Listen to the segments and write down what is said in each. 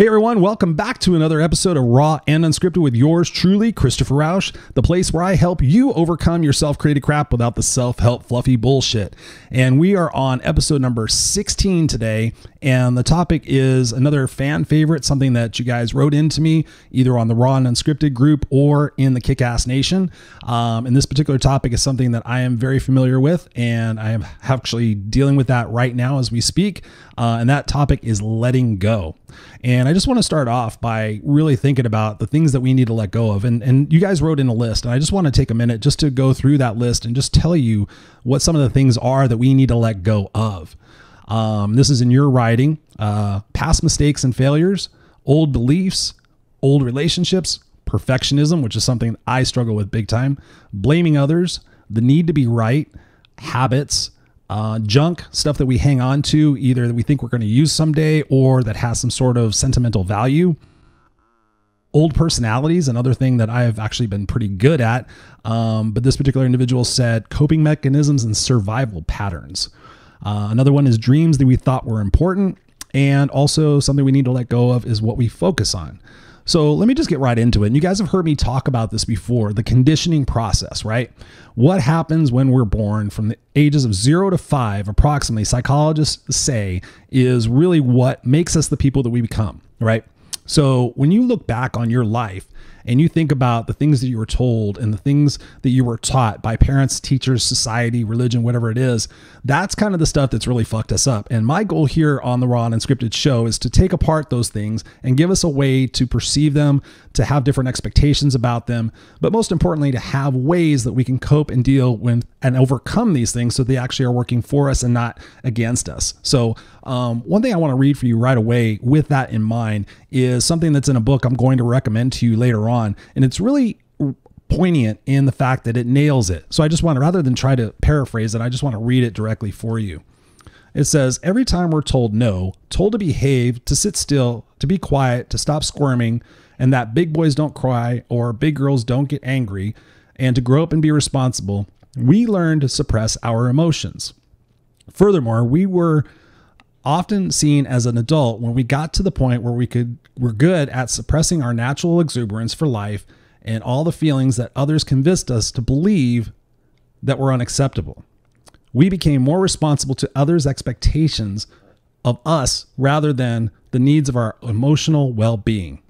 Hey everyone, welcome back to another episode of Raw and Unscripted with yours truly, Christopher Rausch, the place where I help you overcome your self created crap without the self help fluffy bullshit. And we are on episode number 16 today, and the topic is another fan favorite, something that you guys wrote into me either on the Raw and Unscripted group or in the Kick Ass Nation. Um, and this particular topic is something that I am very familiar with, and I am actually dealing with that right now as we speak. Uh, and that topic is letting go. And I just want to start off by really thinking about the things that we need to let go of. And, and you guys wrote in a list, and I just want to take a minute just to go through that list and just tell you what some of the things are that we need to let go of. Um, this is in your writing uh, past mistakes and failures, old beliefs, old relationships, perfectionism, which is something I struggle with big time, blaming others, the need to be right, habits, uh, junk, stuff that we hang on to, either that we think we're going to use someday or that has some sort of sentimental value. Old personalities, another thing that I have actually been pretty good at. Um, but this particular individual said coping mechanisms and survival patterns. Uh, another one is dreams that we thought were important. And also, something we need to let go of is what we focus on. So let me just get right into it. And you guys have heard me talk about this before the conditioning process, right? What happens when we're born from the ages of zero to five, approximately, psychologists say, is really what makes us the people that we become, right? So when you look back on your life, and you think about the things that you were told and the things that you were taught by parents, teachers, society, religion, whatever it is, that's kind of the stuff that's really fucked us up. And my goal here on the Raw and Unscripted show is to take apart those things and give us a way to perceive them, to have different expectations about them, but most importantly, to have ways that we can cope and deal with and overcome these things so they actually are working for us and not against us. So, um, one thing I want to read for you right away with that in mind is something that's in a book I'm going to recommend to you later on. And it's really poignant in the fact that it nails it. So I just want to, rather than try to paraphrase it, I just want to read it directly for you. It says, Every time we're told no, told to behave, to sit still, to be quiet, to stop squirming, and that big boys don't cry or big girls don't get angry, and to grow up and be responsible, we learn to suppress our emotions. Furthermore, we were often seen as an adult when we got to the point where we could were good at suppressing our natural exuberance for life and all the feelings that others convinced us to believe that were unacceptable. We became more responsible to others' expectations of us rather than the needs of our emotional well-being.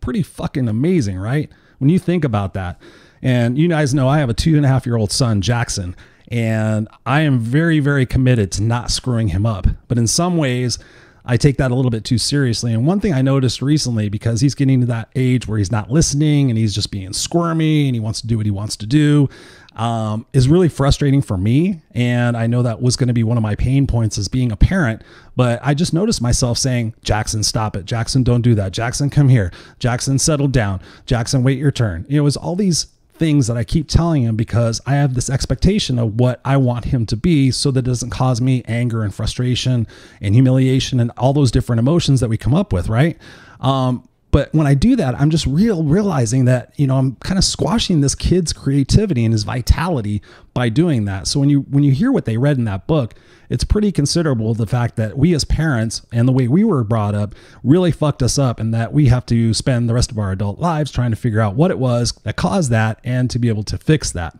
Pretty fucking amazing, right? When you think about that. And you guys know I have a two and a half year old son, Jackson, and I am very, very committed to not screwing him up. But in some ways, I take that a little bit too seriously. And one thing I noticed recently, because he's getting to that age where he's not listening and he's just being squirmy and he wants to do what he wants to do, um, is really frustrating for me. And I know that was going to be one of my pain points as being a parent. But I just noticed myself saying, Jackson, stop it. Jackson, don't do that. Jackson, come here. Jackson, settle down. Jackson, wait your turn. You know, it was all these things that I keep telling him because I have this expectation of what I want him to be so that it doesn't cause me anger and frustration and humiliation and all those different emotions that we come up with, right? Um, but when I do that, I'm just real realizing that, you know, I'm kind of squashing this kid's creativity and his vitality by doing that. So when you when you hear what they read in that book, it's pretty considerable the fact that we as parents and the way we were brought up really fucked us up and that we have to spend the rest of our adult lives trying to figure out what it was that caused that and to be able to fix that.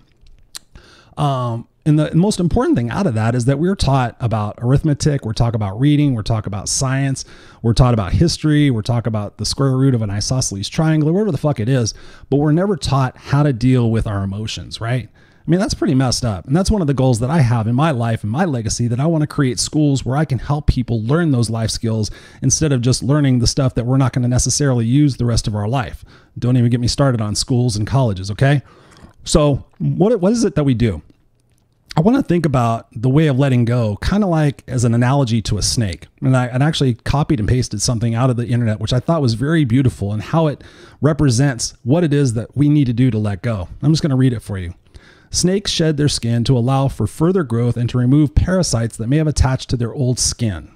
Um, and the most important thing out of that is that we're taught about arithmetic, we're taught about reading, we're taught about science, we're taught about history, we're taught about the square root of an isosceles triangle, or whatever the fuck it is, but we're never taught how to deal with our emotions, right? I mean, that's pretty messed up. And that's one of the goals that I have in my life and my legacy that I want to create schools where I can help people learn those life skills instead of just learning the stuff that we're not going to necessarily use the rest of our life. Don't even get me started on schools and colleges, okay? So, what, what is it that we do? I want to think about the way of letting go, kind of like as an analogy to a snake. And I and actually copied and pasted something out of the internet, which I thought was very beautiful and how it represents what it is that we need to do to let go. I'm just going to read it for you. Snakes shed their skin to allow for further growth and to remove parasites that may have attached to their old skin.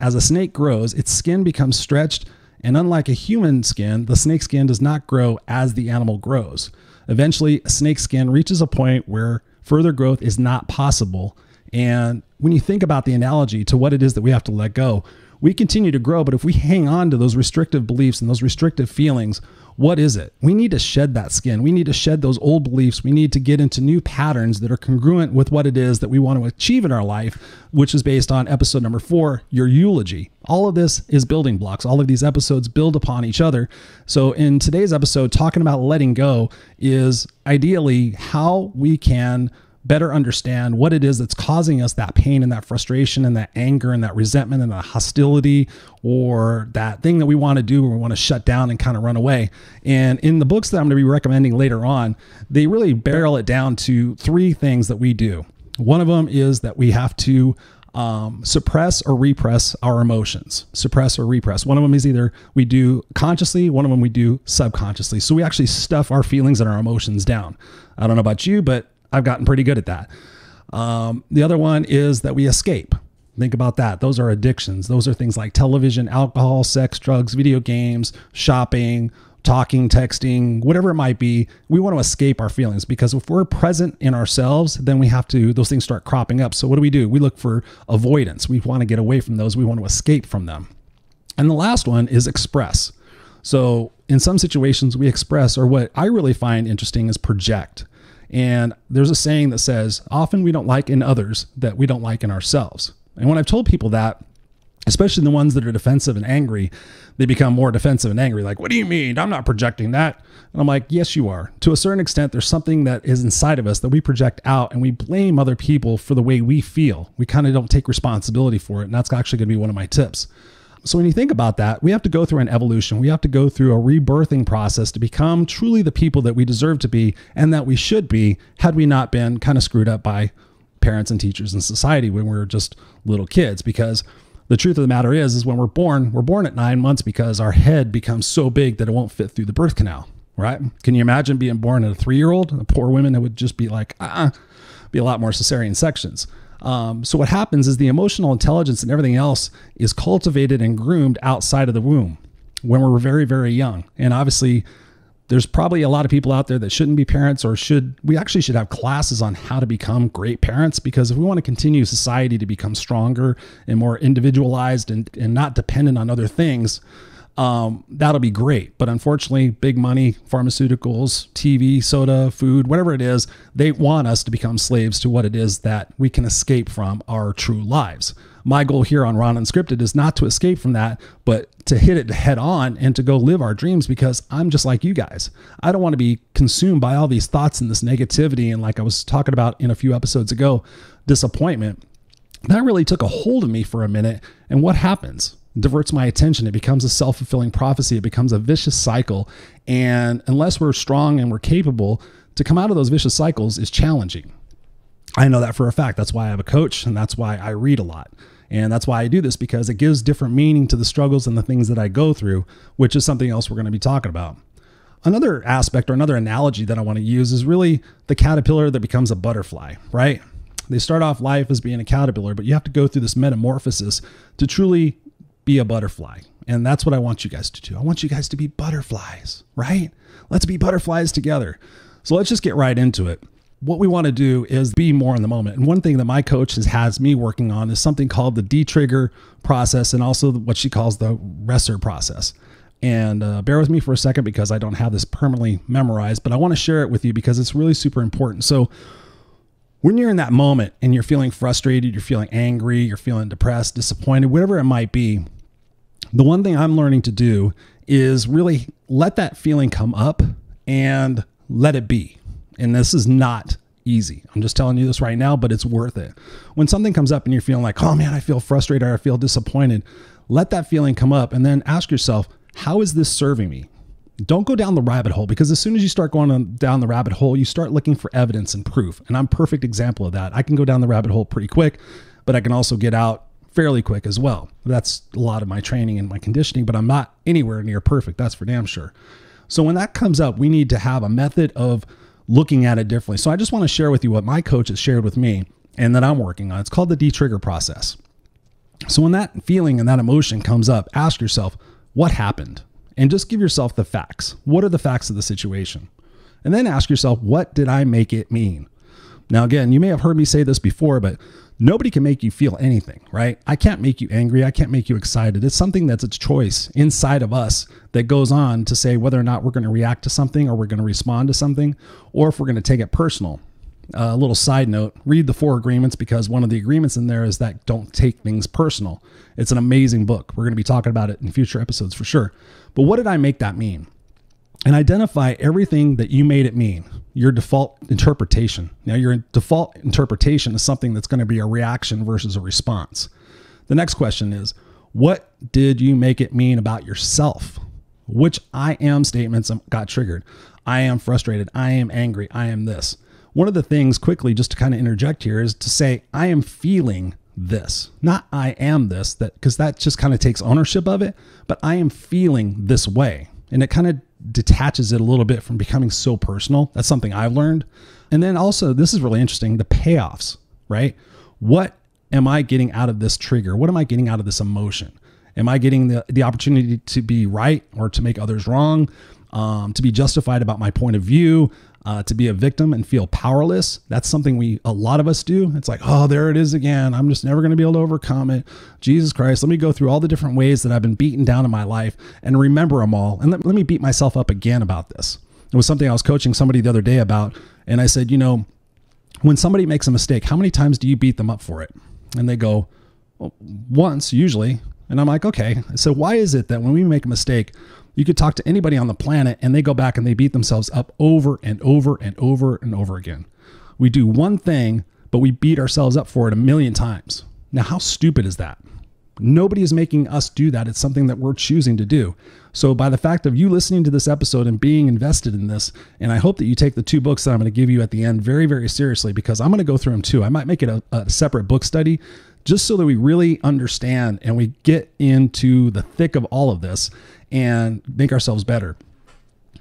As a snake grows, its skin becomes stretched, and unlike a human skin, the snake skin does not grow as the animal grows. Eventually, a snake skin reaches a point where further growth is not possible. And when you think about the analogy to what it is that we have to let go, we continue to grow, but if we hang on to those restrictive beliefs and those restrictive feelings, what is it? We need to shed that skin. We need to shed those old beliefs. We need to get into new patterns that are congruent with what it is that we want to achieve in our life, which is based on episode number four, your eulogy. All of this is building blocks. All of these episodes build upon each other. So, in today's episode, talking about letting go is ideally how we can better understand what it is that's causing us that pain and that frustration and that anger and that resentment and that hostility or that thing that we want to do or we want to shut down and kind of run away. And in the books that I'm going to be recommending later on, they really barrel it down to three things that we do. One of them is that we have to um, suppress or repress our emotions. Suppress or repress. One of them is either we do consciously, one of them we do subconsciously. So we actually stuff our feelings and our emotions down. I don't know about you, but I've gotten pretty good at that. Um, the other one is that we escape. Think about that. Those are addictions. Those are things like television, alcohol, sex, drugs, video games, shopping, talking, texting, whatever it might be. We want to escape our feelings because if we're present in ourselves, then we have to, those things start cropping up. So, what do we do? We look for avoidance. We want to get away from those. We want to escape from them. And the last one is express. So, in some situations, we express, or what I really find interesting is project. And there's a saying that says, often we don't like in others that we don't like in ourselves. And when I've told people that, especially the ones that are defensive and angry, they become more defensive and angry. Like, what do you mean? I'm not projecting that. And I'm like, yes, you are. To a certain extent, there's something that is inside of us that we project out and we blame other people for the way we feel. We kind of don't take responsibility for it. And that's actually going to be one of my tips. So when you think about that, we have to go through an evolution. We have to go through a rebirthing process to become truly the people that we deserve to be and that we should be had we not been kind of screwed up by parents and teachers and society when we were just little kids because the truth of the matter is is when we're born, we're born at 9 months because our head becomes so big that it won't fit through the birth canal, right? Can you imagine being born at a 3-year-old? The poor women that would just be like, uh-uh, be a lot more cesarean sections. Um, so what happens is the emotional intelligence and everything else is cultivated and groomed outside of the womb when we're very, very young. And obviously, there's probably a lot of people out there that shouldn't be parents or should we actually should have classes on how to become great parents because if we want to continue society to become stronger and more individualized and, and not dependent on other things um, that'll be great. But unfortunately, big money, pharmaceuticals, TV, soda, food, whatever it is, they want us to become slaves to what it is that we can escape from our true lives. My goal here on Raw Unscripted is not to escape from that, but to hit it head on and to go live our dreams because I'm just like you guys. I don't want to be consumed by all these thoughts and this negativity. And like I was talking about in a few episodes ago, disappointment. That really took a hold of me for a minute. And what happens? Diverts my attention. It becomes a self fulfilling prophecy. It becomes a vicious cycle. And unless we're strong and we're capable, to come out of those vicious cycles is challenging. I know that for a fact. That's why I have a coach and that's why I read a lot. And that's why I do this because it gives different meaning to the struggles and the things that I go through, which is something else we're going to be talking about. Another aspect or another analogy that I want to use is really the caterpillar that becomes a butterfly, right? They start off life as being a caterpillar, but you have to go through this metamorphosis to truly be a butterfly. And that's what I want you guys to do. I want you guys to be butterflies, right? Let's be butterflies together. So let's just get right into it. What we want to do is be more in the moment. And one thing that my coach has, has me working on is something called the D-trigger process and also what she calls the Resser process. And uh, bear with me for a second because I don't have this permanently memorized, but I want to share it with you because it's really super important. So, when you're in that moment and you're feeling frustrated, you're feeling angry, you're feeling depressed, disappointed, whatever it might be, the one thing I'm learning to do is really let that feeling come up and let it be. And this is not easy. I'm just telling you this right now, but it's worth it. When something comes up and you're feeling like, oh man, I feel frustrated or I feel disappointed, let that feeling come up and then ask yourself, how is this serving me? Don't go down the rabbit hole because as soon as you start going down the rabbit hole, you start looking for evidence and proof. And I'm perfect example of that. I can go down the rabbit hole pretty quick, but I can also get out fairly quick as well. That's a lot of my training and my conditioning, but I'm not anywhere near perfect. That's for damn sure. So when that comes up, we need to have a method of looking at it differently. So I just want to share with you what my coach has shared with me and that I'm working on. It's called the de-trigger process. So when that feeling and that emotion comes up, ask yourself, what happened? And just give yourself the facts. What are the facts of the situation? And then ask yourself, what did I make it mean? Now, again, you may have heard me say this before, but nobody can make you feel anything, right? I can't make you angry. I can't make you excited. It's something that's a choice inside of us that goes on to say whether or not we're going to react to something or we're going to respond to something or if we're going to take it personal. A uh, little side note read the four agreements because one of the agreements in there is that don't take things personal. It's an amazing book. We're going to be talking about it in future episodes for sure. But what did I make that mean? And identify everything that you made it mean, your default interpretation. Now, your default interpretation is something that's going to be a reaction versus a response. The next question is what did you make it mean about yourself? Which I am statements got triggered. I am frustrated. I am angry. I am this one of the things quickly just to kind of interject here is to say i am feeling this. Not i am this that because that just kind of takes ownership of it but i am feeling this way. And it kind of detaches it a little bit from becoming so personal. That's something i've learned. And then also this is really interesting the payoffs right? What am i getting out of this trigger? What am i getting out of this emotion? Am i getting the, the opportunity to be right or to make others wrong um, to be justified about my point of view uh, to be a victim and feel powerless. That's something we, a lot of us do. It's like, oh, there it is again. I'm just never going to be able to overcome it. Jesus Christ, let me go through all the different ways that I've been beaten down in my life and remember them all. And let, let me beat myself up again about this. It was something I was coaching somebody the other day about. And I said, you know, when somebody makes a mistake, how many times do you beat them up for it? And they go, well, once usually. And I'm like, okay. So why is it that when we make a mistake, you could talk to anybody on the planet and they go back and they beat themselves up over and over and over and over again. We do one thing, but we beat ourselves up for it a million times. Now, how stupid is that? Nobody is making us do that. It's something that we're choosing to do. So, by the fact of you listening to this episode and being invested in this, and I hope that you take the two books that I'm going to give you at the end very, very seriously because I'm going to go through them too. I might make it a, a separate book study just so that we really understand and we get into the thick of all of this and make ourselves better.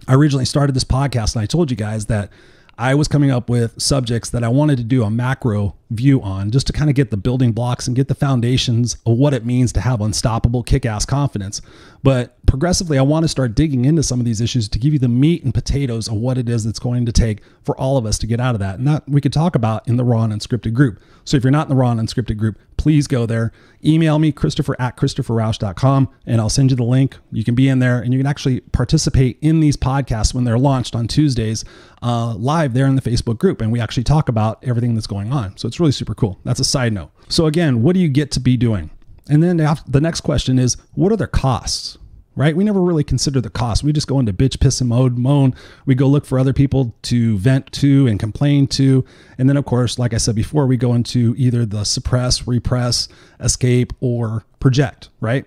I originally started this podcast and I told you guys that I was coming up with subjects that I wanted to do a macro view on just to kind of get the building blocks and get the foundations of what it means to have unstoppable kick ass confidence. But progressively, I want to start digging into some of these issues to give you the meat and potatoes of what it is that's going to take for all of us to get out of that. And that we could talk about in the Raw and Unscripted group. So if you're not in the Raw and Unscripted group, please go there. Email me, Christopher at ChristopherRausch.com, and I'll send you the link. You can be in there and you can actually participate in these podcasts when they're launched on Tuesdays uh, live there in the Facebook group. And we actually talk about everything that's going on. So it's really super cool. That's a side note. So, again, what do you get to be doing? And then the next question is what are their costs? Right? We never really consider the cost. We just go into bitch, piss, and mode, moan. We go look for other people to vent to and complain to. And then, of course, like I said before, we go into either the suppress, repress, escape, or project, right?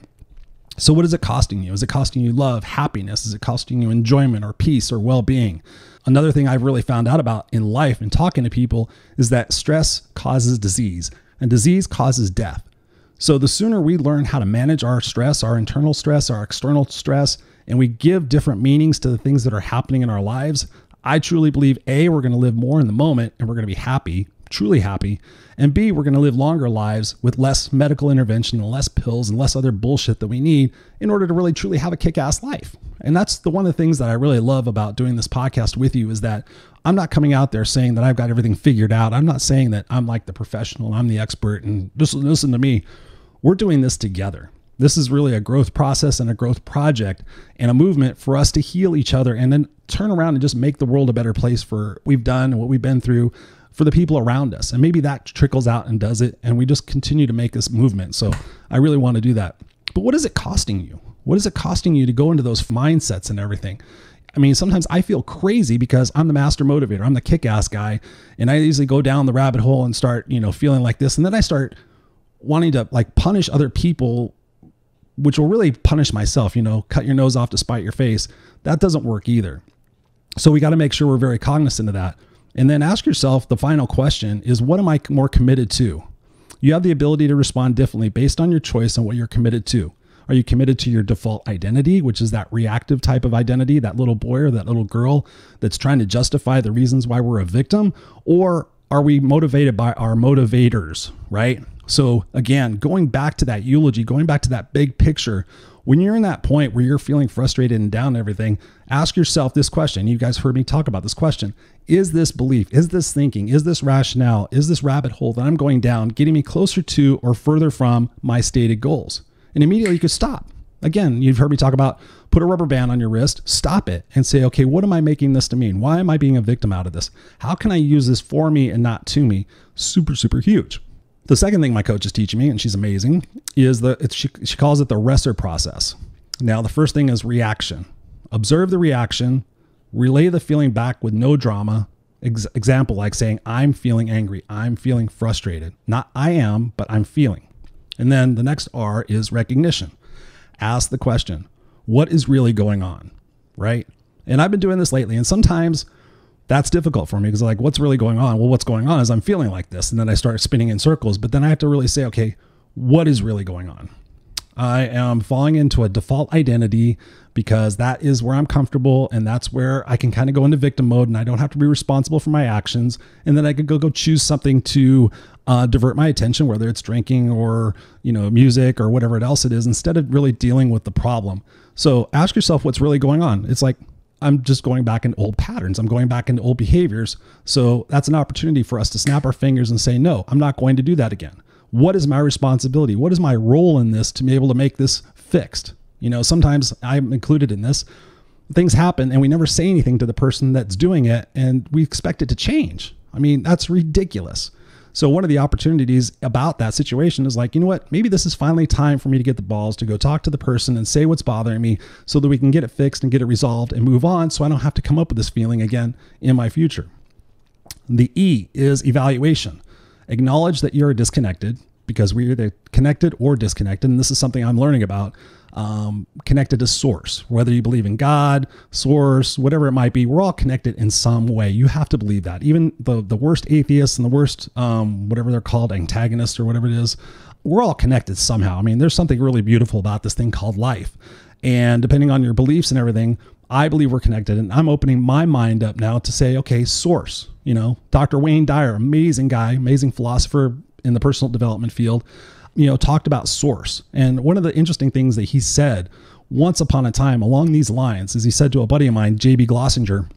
So, what is it costing you? Is it costing you love, happiness? Is it costing you enjoyment or peace or well being? Another thing I've really found out about in life and talking to people is that stress causes disease and disease causes death. So the sooner we learn how to manage our stress, our internal stress, our external stress, and we give different meanings to the things that are happening in our lives, I truly believe A, we're going to live more in the moment and we're going to be happy, truly happy. And B, we're going to live longer lives with less medical intervention and less pills and less other bullshit that we need in order to really truly have a kick ass life. And that's the one of the things that I really love about doing this podcast with you is that I'm not coming out there saying that I've got everything figured out. I'm not saying that I'm like the professional, I'm the expert, and just listen to me. We're doing this together. This is really a growth process and a growth project and a movement for us to heal each other and then turn around and just make the world a better place for we've done and what we've been through for the people around us. And maybe that trickles out and does it. And we just continue to make this movement. So I really want to do that. But what is it costing you? What is it costing you to go into those mindsets and everything? I mean, sometimes I feel crazy because I'm the master motivator. I'm the kick ass guy. And I easily go down the rabbit hole and start, you know, feeling like this. And then I start wanting to like punish other people, which will really punish myself, you know, cut your nose off to spite your face. That doesn't work either. So we got to make sure we're very cognizant of that. And then ask yourself the final question is what am I more committed to? You have the ability to respond differently based on your choice and what you're committed to. Are you committed to your default identity, which is that reactive type of identity, that little boy or that little girl that's trying to justify the reasons why we're a victim? Or are we motivated by our motivators, right? So, again, going back to that eulogy, going back to that big picture, when you're in that point where you're feeling frustrated and down and everything, ask yourself this question. You guys heard me talk about this question. Is this belief, is this thinking, is this rationale, is this rabbit hole that I'm going down getting me closer to or further from my stated goals? And immediately you could stop. Again, you've heard me talk about put a rubber band on your wrist, stop it, and say, okay, what am I making this to mean? Why am I being a victim out of this? How can I use this for me and not to me? Super, super huge. The second thing my coach is teaching me, and she's amazing, is that she, she calls it the Resser process. Now, the first thing is reaction. Observe the reaction, relay the feeling back with no drama. Ex- example like saying, I'm feeling angry, I'm feeling frustrated. Not I am, but I'm feeling. And then the next R is recognition. Ask the question, what is really going on? Right? And I've been doing this lately, and sometimes that's difficult for me because like what's really going on? Well what's going on is i'm feeling like this and then i start spinning in circles but then i have to really say okay what is really going on? I am falling into a default identity because that is where i'm comfortable and that's where i can kind of go into victim mode and i don't have to be responsible for my actions and then i could go go choose something to uh, divert my attention whether it's drinking or you know music or whatever else it is instead of really dealing with the problem. So ask yourself what's really going on. It's like I'm just going back in old patterns. I'm going back into old behaviors. So that's an opportunity for us to snap our fingers and say, no, I'm not going to do that again. What is my responsibility? What is my role in this to be able to make this fixed? You know, sometimes I'm included in this. Things happen and we never say anything to the person that's doing it and we expect it to change. I mean, that's ridiculous. So one of the opportunities about that situation is like, you know what? Maybe this is finally time for me to get the balls to go talk to the person and say what's bothering me so that we can get it fixed and get it resolved and move on so I don't have to come up with this feeling again in my future. The E is evaluation. Acknowledge that you're disconnected because we're either connected or disconnected. And this is something I'm learning about um, connected to source. Whether you believe in God, source, whatever it might be, we're all connected in some way. You have to believe that. Even the the worst atheists and the worst um, whatever they're called, antagonists or whatever it is, we're all connected somehow. I mean, there's something really beautiful about this thing called life. And depending on your beliefs and everything, I believe we're connected. And I'm opening my mind up now to say, okay, source. You know, Dr. Wayne Dyer, amazing guy, amazing philosopher in the personal development field you know, talked about source. And one of the interesting things that he said once upon a time along these lines is he said to a buddy of mine, JB Glossinger,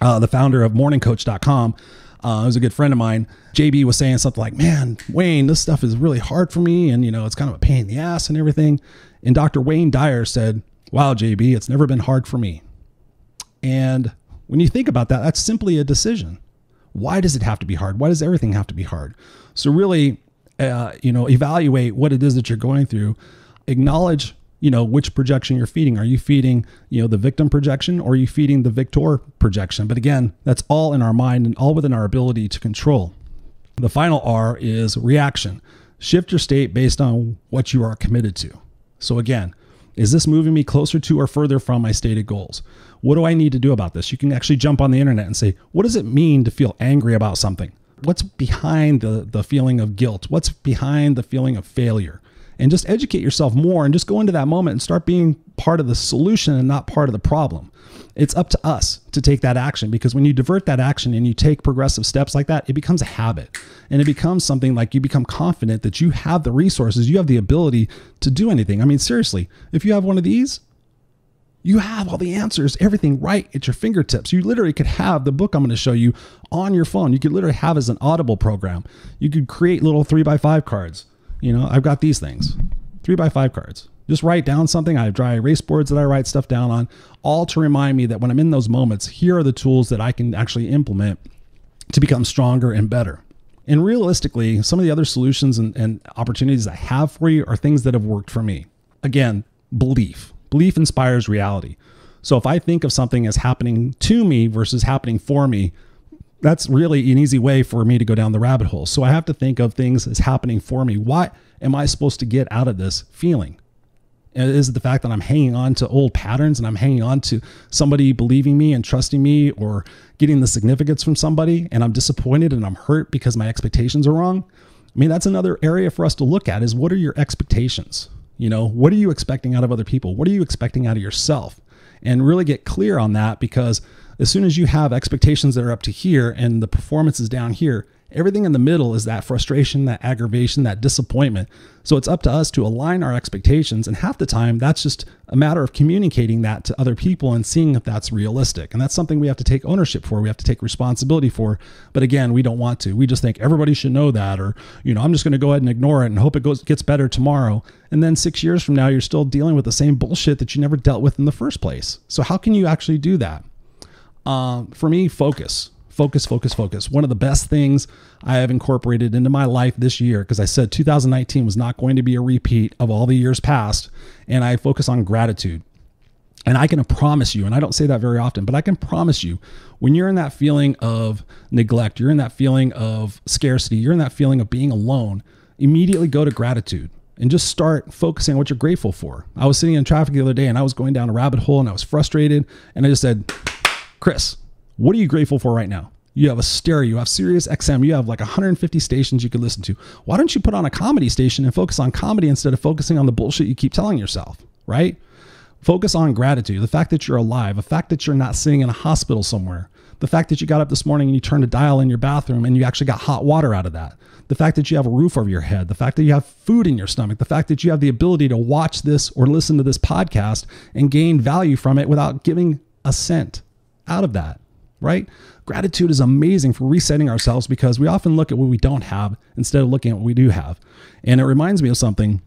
uh, the founder of morningcoach.com, uh, who's a good friend of mine. JB was saying something like, Man, Wayne, this stuff is really hard for me. And, you know, it's kind of a pain in the ass and everything. And Dr. Wayne Dyer said, Wow, JB, it's never been hard for me. And when you think about that, that's simply a decision. Why does it have to be hard? Why does everything have to be hard? So, really, uh, you know, evaluate what it is that you're going through, acknowledge, you know, which projection you're feeding. Are you feeding, you know, the victim projection or are you feeding the victor projection? But again, that's all in our mind and all within our ability to control. The final R is reaction. Shift your state based on what you are committed to. So again, is this moving me closer to or further from my stated goals? What do I need to do about this? You can actually jump on the internet and say, what does it mean to feel angry about something? What's behind the the feeling of guilt? What's behind the feeling of failure? And just educate yourself more and just go into that moment and start being part of the solution and not part of the problem. It's up to us to take that action because when you divert that action and you take progressive steps like that it becomes a habit. And it becomes something like you become confident that you have the resources you have the ability to do anything. I mean seriously if you have one of these you have all the answers, everything right at your fingertips. You literally could have the book I'm going to show you on your phone. You could literally have as an audible program. You could create little three by five cards. You know, I've got these things, three by five cards. Just write down something. I have dry erase boards that I write stuff down on, all to remind me that when I'm in those moments, here are the tools that I can actually implement to become stronger and better. And realistically, some of the other solutions and, and opportunities I have for you are things that have worked for me. Again, belief Belief inspires reality. So if I think of something as happening to me versus happening for me, that's really an easy way for me to go down the rabbit hole. So I have to think of things as happening for me. What am I supposed to get out of this feeling? Is it the fact that I'm hanging on to old patterns and I'm hanging on to somebody believing me and trusting me or getting the significance from somebody and I'm disappointed and I'm hurt because my expectations are wrong? I mean, that's another area for us to look at is what are your expectations? You know, what are you expecting out of other people? What are you expecting out of yourself? And really get clear on that because as soon as you have expectations that are up to here and the performance is down here, Everything in the middle is that frustration, that aggravation, that disappointment. So it's up to us to align our expectations. And half the time, that's just a matter of communicating that to other people and seeing if that's realistic. And that's something we have to take ownership for. We have to take responsibility for. But again, we don't want to. We just think everybody should know that, or, you know, I'm just going to go ahead and ignore it and hope it goes, gets better tomorrow. And then six years from now, you're still dealing with the same bullshit that you never dealt with in the first place. So how can you actually do that? Uh, for me, focus focus, focus, focus. One of the best things I have incorporated into my life this year, because I said 2019 was not going to be a repeat of all the years past, and I focus on gratitude. And I can promise you, and I don't say that very often, but I can promise you, when you're in that feeling of neglect, you're in that feeling of scarcity, you're in that feeling of being alone, immediately go to gratitude and just start focusing on what you're grateful for. I was sitting in traffic the other day and I was going down a rabbit hole and I was frustrated. And I just said, Chris, what are you grateful for right now? You have a stereo, you have Sirius XM, you have like 150 stations you could listen to. Why don't you put on a comedy station and focus on comedy instead of focusing on the bullshit you keep telling yourself, right? Focus on gratitude, the fact that you're alive, the fact that you're not sitting in a hospital somewhere, the fact that you got up this morning and you turned a dial in your bathroom and you actually got hot water out of that, the fact that you have a roof over your head, the fact that you have food in your stomach, the fact that you have the ability to watch this or listen to this podcast and gain value from it without giving a cent out of that right? Gratitude is amazing for resetting ourselves because we often look at what we don't have instead of looking at what we do have. And it reminds me of something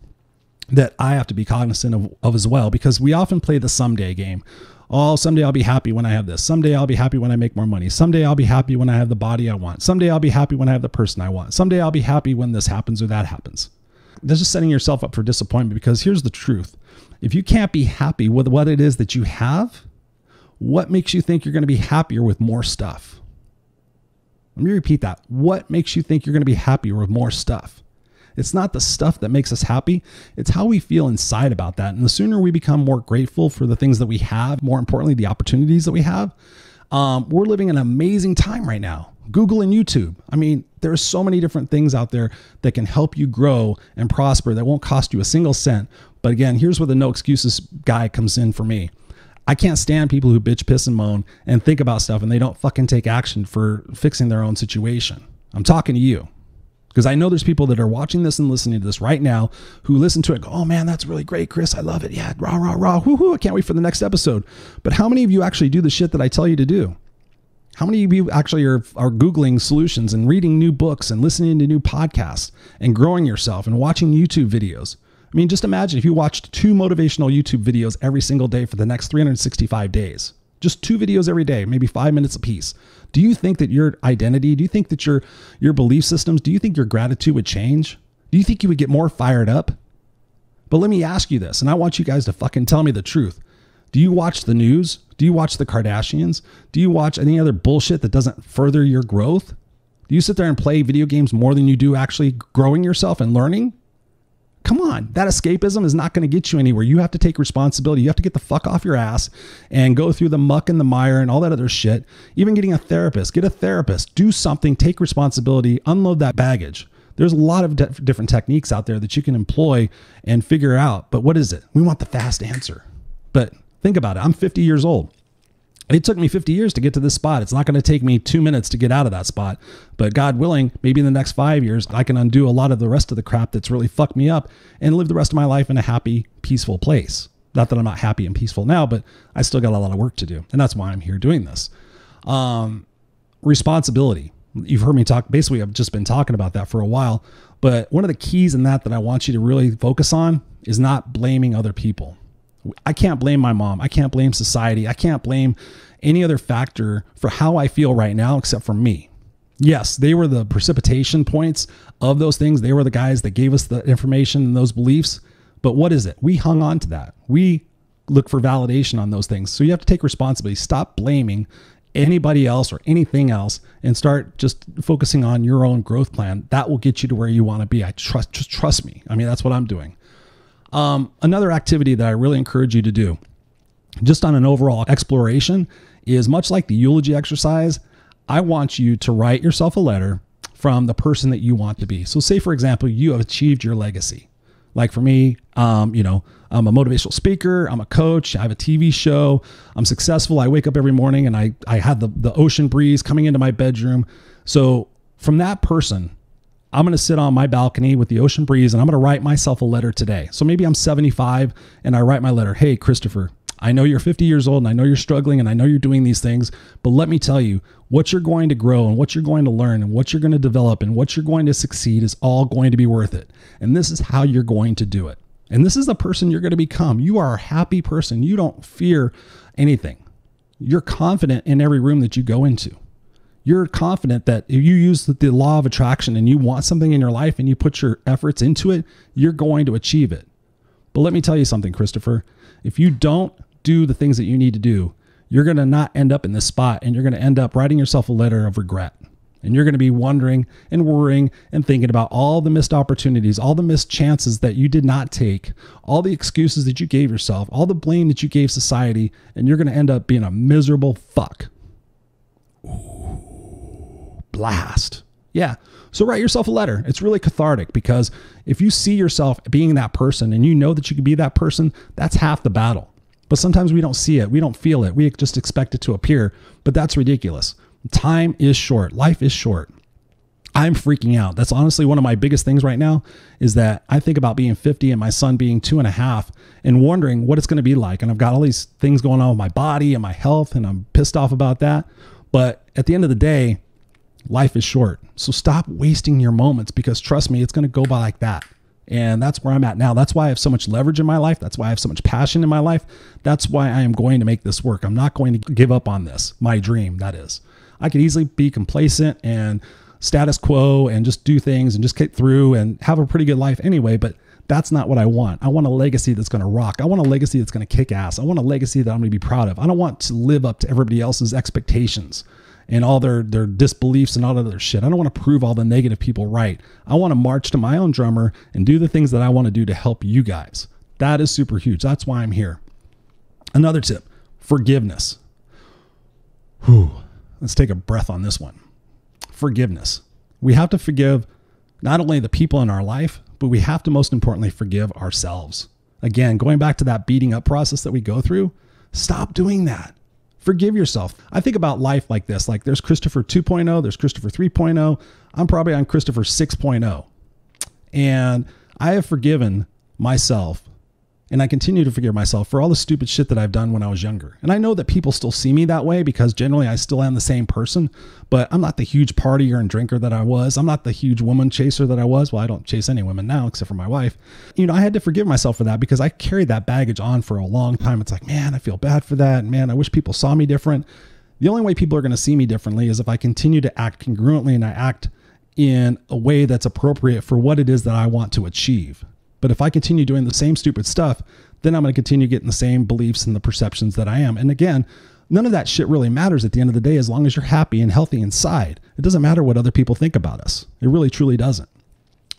that I have to be cognizant of, of as well because we often play the someday game. Oh, someday I'll be happy when I have this. Someday I'll be happy when I make more money. Someday I'll be happy when I have the body I want. Someday I'll be happy when I have the person I want. Someday I'll be happy when this happens or that happens. That's just setting yourself up for disappointment because here's the truth. If you can't be happy with what it is that you have, what makes you think you're going to be happier with more stuff? Let me repeat that. What makes you think you're going to be happier with more stuff? It's not the stuff that makes us happy, it's how we feel inside about that. And the sooner we become more grateful for the things that we have, more importantly, the opportunities that we have, um, we're living an amazing time right now. Google and YouTube. I mean, there are so many different things out there that can help you grow and prosper that won't cost you a single cent. But again, here's where the no excuses guy comes in for me. I can't stand people who bitch, piss, and moan and think about stuff and they don't fucking take action for fixing their own situation. I'm talking to you because I know there's people that are watching this and listening to this right now who listen to it go, oh man, that's really great, Chris. I love it. Yeah, rah, rah, rah. Woohoo. I can't wait for the next episode. But how many of you actually do the shit that I tell you to do? How many of you actually are, are Googling solutions and reading new books and listening to new podcasts and growing yourself and watching YouTube videos? I mean, just imagine if you watched two motivational YouTube videos every single day for the next 365 days. Just two videos every day, maybe five minutes a piece. Do you think that your identity, do you think that your your belief systems, do you think your gratitude would change? Do you think you would get more fired up? But let me ask you this, and I want you guys to fucking tell me the truth. Do you watch the news? Do you watch the Kardashians? Do you watch any other bullshit that doesn't further your growth? Do you sit there and play video games more than you do actually growing yourself and learning? Come on, that escapism is not going to get you anywhere. You have to take responsibility. You have to get the fuck off your ass and go through the muck and the mire and all that other shit. Even getting a therapist, get a therapist, do something, take responsibility, unload that baggage. There's a lot of de- different techniques out there that you can employ and figure out. But what is it? We want the fast answer. But think about it. I'm 50 years old. It took me 50 years to get to this spot. It's not going to take me two minutes to get out of that spot. But God willing, maybe in the next five years, I can undo a lot of the rest of the crap that's really fucked me up and live the rest of my life in a happy, peaceful place. Not that I'm not happy and peaceful now, but I still got a lot of work to do. And that's why I'm here doing this. Um, responsibility. You've heard me talk. Basically, I've just been talking about that for a while. But one of the keys in that that I want you to really focus on is not blaming other people. I can't blame my mom. I can't blame society. I can't blame any other factor for how I feel right now except for me. Yes, they were the precipitation points of those things. They were the guys that gave us the information and those beliefs. But what is it? We hung on to that. We look for validation on those things. So you have to take responsibility. Stop blaming anybody else or anything else and start just focusing on your own growth plan. That will get you to where you want to be. I trust just trust me. I mean, that's what I'm doing. Um, another activity that I really encourage you to do, just on an overall exploration, is much like the eulogy exercise. I want you to write yourself a letter from the person that you want to be. So, say for example, you have achieved your legacy. Like for me, um, you know, I'm a motivational speaker, I'm a coach, I have a TV show, I'm successful. I wake up every morning and I I have the the ocean breeze coming into my bedroom. So from that person, I'm going to sit on my balcony with the ocean breeze and I'm going to write myself a letter today. So maybe I'm 75 and I write my letter, "Hey Christopher, I know you're 50 years old and I know you're struggling and I know you're doing these things, but let me tell you, what you're going to grow and what you're going to learn and what you're going to develop and what you're going to succeed is all going to be worth it. And this is how you're going to do it. And this is the person you're going to become. You are a happy person. You don't fear anything. You're confident in every room that you go into. You're confident that if you use the law of attraction and you want something in your life and you put your efforts into it, you're going to achieve it. But let me tell you something, Christopher. If you don't do the things that you need to do, you're going to not end up in this spot and you're going to end up writing yourself a letter of regret. And you're going to be wondering and worrying and thinking about all the missed opportunities, all the missed chances that you did not take, all the excuses that you gave yourself, all the blame that you gave society, and you're going to end up being a miserable fuck. Ooh, blast. Yeah. So write yourself a letter. It's really cathartic because if you see yourself being that person and you know that you can be that person, that's half the battle. But sometimes we don't see it, we don't feel it, we just expect it to appear. But that's ridiculous. Time is short, life is short. I'm freaking out. That's honestly one of my biggest things right now is that I think about being 50 and my son being two and a half and wondering what it's going to be like. And I've got all these things going on with my body and my health, and I'm pissed off about that. But at the end of the day, life is short. So stop wasting your moments because trust me, it's going to go by like that. And that's where I'm at now. That's why I have so much leverage in my life. That's why I have so much passion in my life. That's why I am going to make this work. I'm not going to give up on this, my dream, that is. I could easily be complacent and status quo and just do things and just get through and have a pretty good life anyway. But that's not what I want. I want a legacy that's going to rock. I want a legacy that's going to kick ass. I want a legacy that I'm going to be proud of. I don't want to live up to everybody else's expectations and all their their disbeliefs and all of their shit. I don't want to prove all the negative people right. I want to march to my own drummer and do the things that I want to do to help you guys. That is super huge. That's why I'm here. Another tip, forgiveness. Whew. Let's take a breath on this one. Forgiveness. We have to forgive not only the people in our life, but we have to most importantly forgive ourselves. Again, going back to that beating up process that we go through, stop doing that. Forgive yourself. I think about life like this like there's Christopher 2.0, there's Christopher 3.0. I'm probably on Christopher 6.0. And I have forgiven myself and I continue to forgive myself for all the stupid shit that I've done when I was younger. And I know that people still see me that way because generally I still am the same person, but I'm not the huge partier and drinker that I was. I'm not the huge woman chaser that I was. Well, I don't chase any women now except for my wife. You know, I had to forgive myself for that because I carried that baggage on for a long time. It's like, man, I feel bad for that. Man, I wish people saw me different. The only way people are going to see me differently is if I continue to act congruently and I act in a way that's appropriate for what it is that I want to achieve. But if I continue doing the same stupid stuff, then I'm going to continue getting the same beliefs and the perceptions that I am. And again, none of that shit really matters at the end of the day as long as you're happy and healthy inside. It doesn't matter what other people think about us. It really truly doesn't.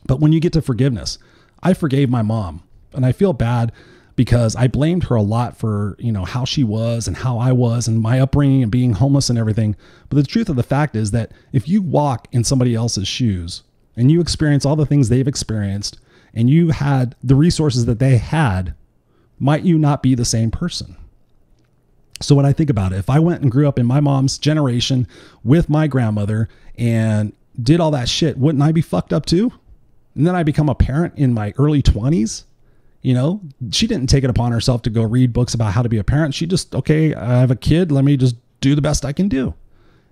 But when you get to forgiveness, I forgave my mom and I feel bad because I blamed her a lot for, you know, how she was and how I was and my upbringing and being homeless and everything. But the truth of the fact is that if you walk in somebody else's shoes and you experience all the things they've experienced, and you had the resources that they had, might you not be the same person? So when I think about it, if I went and grew up in my mom's generation with my grandmother and did all that shit, wouldn't I be fucked up too? And then I become a parent in my early 20s. You know, she didn't take it upon herself to go read books about how to be a parent. She just, okay, I have a kid. Let me just do the best I can do.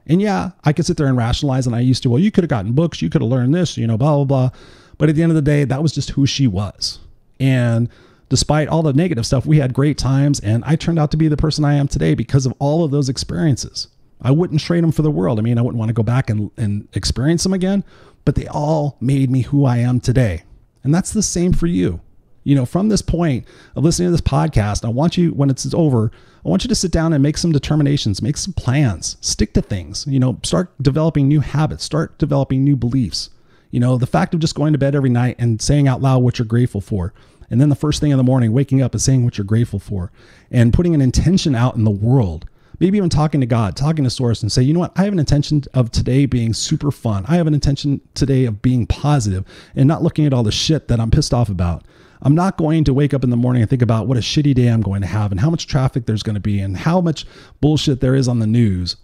And yeah, I could sit there and rationalize. And I used to, well, you could have gotten books, you could have learned this, you know, blah, blah, blah. But at the end of the day, that was just who she was. And despite all the negative stuff, we had great times. And I turned out to be the person I am today because of all of those experiences. I wouldn't trade them for the world. I mean, I wouldn't want to go back and, and experience them again, but they all made me who I am today. And that's the same for you. You know, from this point of listening to this podcast, I want you, when it's over, I want you to sit down and make some determinations, make some plans, stick to things, you know, start developing new habits, start developing new beliefs. You know, the fact of just going to bed every night and saying out loud what you're grateful for. And then the first thing in the morning, waking up and saying what you're grateful for and putting an intention out in the world. Maybe even talking to God, talking to Source and say, you know what? I have an intention of today being super fun. I have an intention today of being positive and not looking at all the shit that I'm pissed off about. I'm not going to wake up in the morning and think about what a shitty day I'm going to have and how much traffic there's going to be and how much bullshit there is on the news.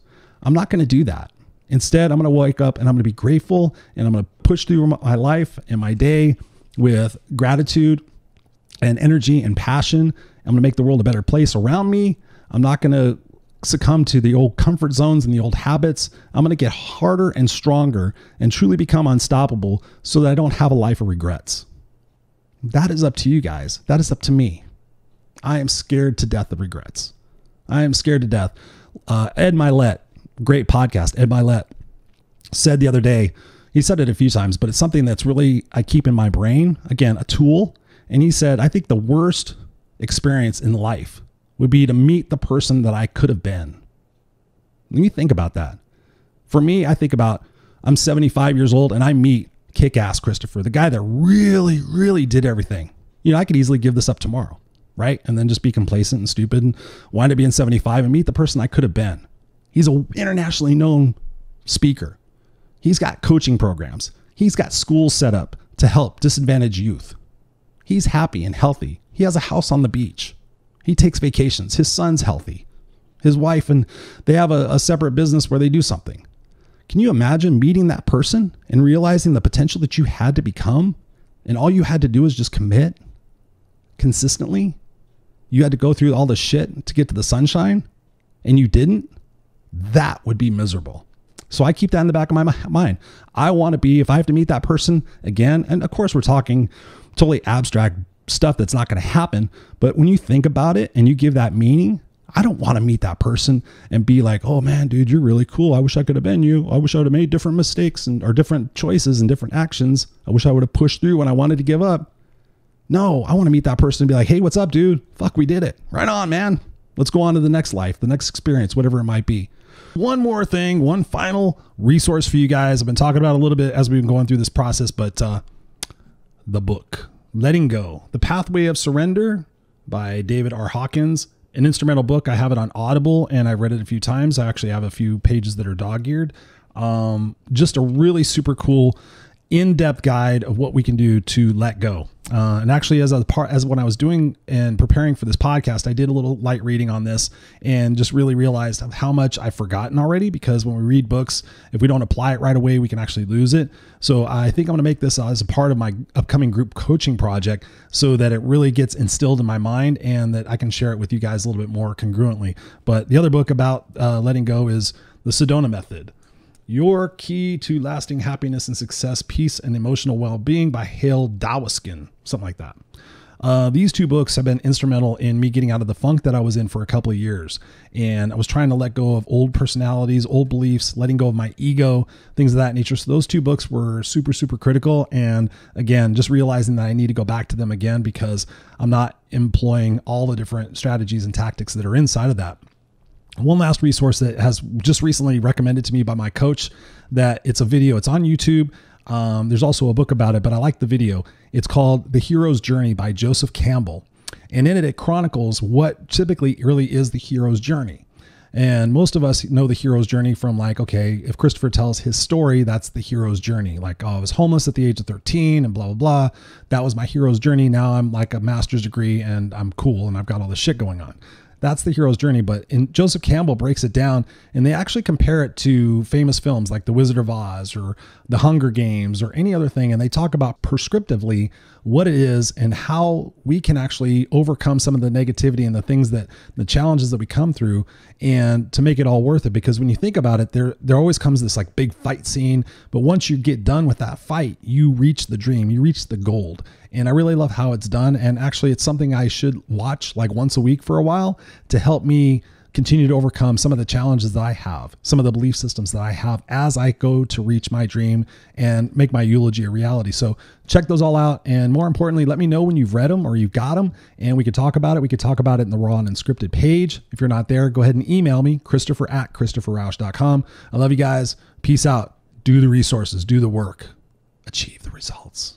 I'm not going to do that. Instead, I'm going to wake up and I'm going to be grateful and I'm going to push through my life and my day with gratitude and energy and passion. I'm going to make the world a better place around me. I'm not going to succumb to the old comfort zones and the old habits. I'm going to get harder and stronger and truly become unstoppable so that I don't have a life of regrets. That is up to you guys. That is up to me. I am scared to death of regrets. I am scared to death. Uh, Ed Mylett, great podcast, Ed Mylett, said the other day, he said it a few times, but it's something that's really, I keep in my brain. Again, a tool. And he said, I think the worst experience in life would be to meet the person that I could have been. Let me think about that. For me, I think about I'm 75 years old and I meet kick ass Christopher, the guy that really, really did everything. You know, I could easily give this up tomorrow, right? And then just be complacent and stupid and wind up being 75 and meet the person I could have been. He's an internationally known speaker. He's got coaching programs. He's got schools set up to help disadvantaged youth. He's happy and healthy. He has a house on the beach. He takes vacations. His son's healthy. His wife and they have a, a separate business where they do something. Can you imagine meeting that person and realizing the potential that you had to become? And all you had to do was just commit consistently? You had to go through all the shit to get to the sunshine and you didn't? That would be miserable. So I keep that in the back of my mind. I want to be, if I have to meet that person again, and of course, we're talking totally abstract stuff that's not going to happen. But when you think about it and you give that meaning, I don't want to meet that person and be like, oh man, dude, you're really cool. I wish I could have been you. I wish I would have made different mistakes and or different choices and different actions. I wish I would have pushed through when I wanted to give up. No, I want to meet that person and be like, hey, what's up, dude? Fuck, we did it. Right on, man. Let's go on to the next life, the next experience, whatever it might be. One more thing, one final resource for you guys. I've been talking about a little bit as we've been going through this process, but uh, the book, Letting Go, The Pathway of Surrender by David R. Hawkins an instrumental book. I have it on Audible and I've read it a few times. I actually have a few pages that are dog eared. Um, just a really super cool in-depth guide of what we can do to let go. Uh, and actually, as a part as when I was doing and preparing for this podcast, I did a little light reading on this and just really realized how much I've forgotten already. Because when we read books, if we don't apply it right away, we can actually lose it. So I think I'm going to make this as a part of my upcoming group coaching project, so that it really gets instilled in my mind and that I can share it with you guys a little bit more congruently. But the other book about uh, letting go is the Sedona Method. Your Key to Lasting Happiness and Success, Peace and Emotional Well-Being by Hale Dawoskin, something like that. Uh, these two books have been instrumental in me getting out of the funk that I was in for a couple of years. And I was trying to let go of old personalities, old beliefs, letting go of my ego, things of that nature. So those two books were super, super critical. And again, just realizing that I need to go back to them again because I'm not employing all the different strategies and tactics that are inside of that one last resource that has just recently recommended to me by my coach that it's a video. It's on youtube. Um, there's also a book about it but i like the video. It's called the hero's journey by joseph campbell. And in it it chronicles what typically really is the hero's journey. And most of us know the hero's journey from like okay if christopher tells his story that's the hero's journey. Like oh i was homeless at the age of 13 and blah blah blah. That was my hero's journey. Now i'm like a master's degree and i'm cool and i've got all this shit going on that's the hero's journey. But in Joseph Campbell breaks it down and they actually compare it to famous films like The Wizard of Oz or The Hunger Games or any other thing. And they talk about prescriptively what it is and how we can actually overcome some of the negativity and the things that the challenges that we come through and to make it all worth it because when you think about it there there always comes this like big fight scene but once you get done with that fight you reach the dream you reach the gold and I really love how it's done and actually it's something I should watch like once a week for a while to help me continue to overcome some of the challenges that I have, some of the belief systems that I have as I go to reach my dream and make my eulogy a reality. So check those all out. And more importantly, let me know when you've read them or you've got them and we could talk about it. We could talk about it in the raw and unscripted page. If you're not there, go ahead and email me, Christopher at ChristopherRausch.com. I love you guys. Peace out. Do the resources, do the work, achieve the results.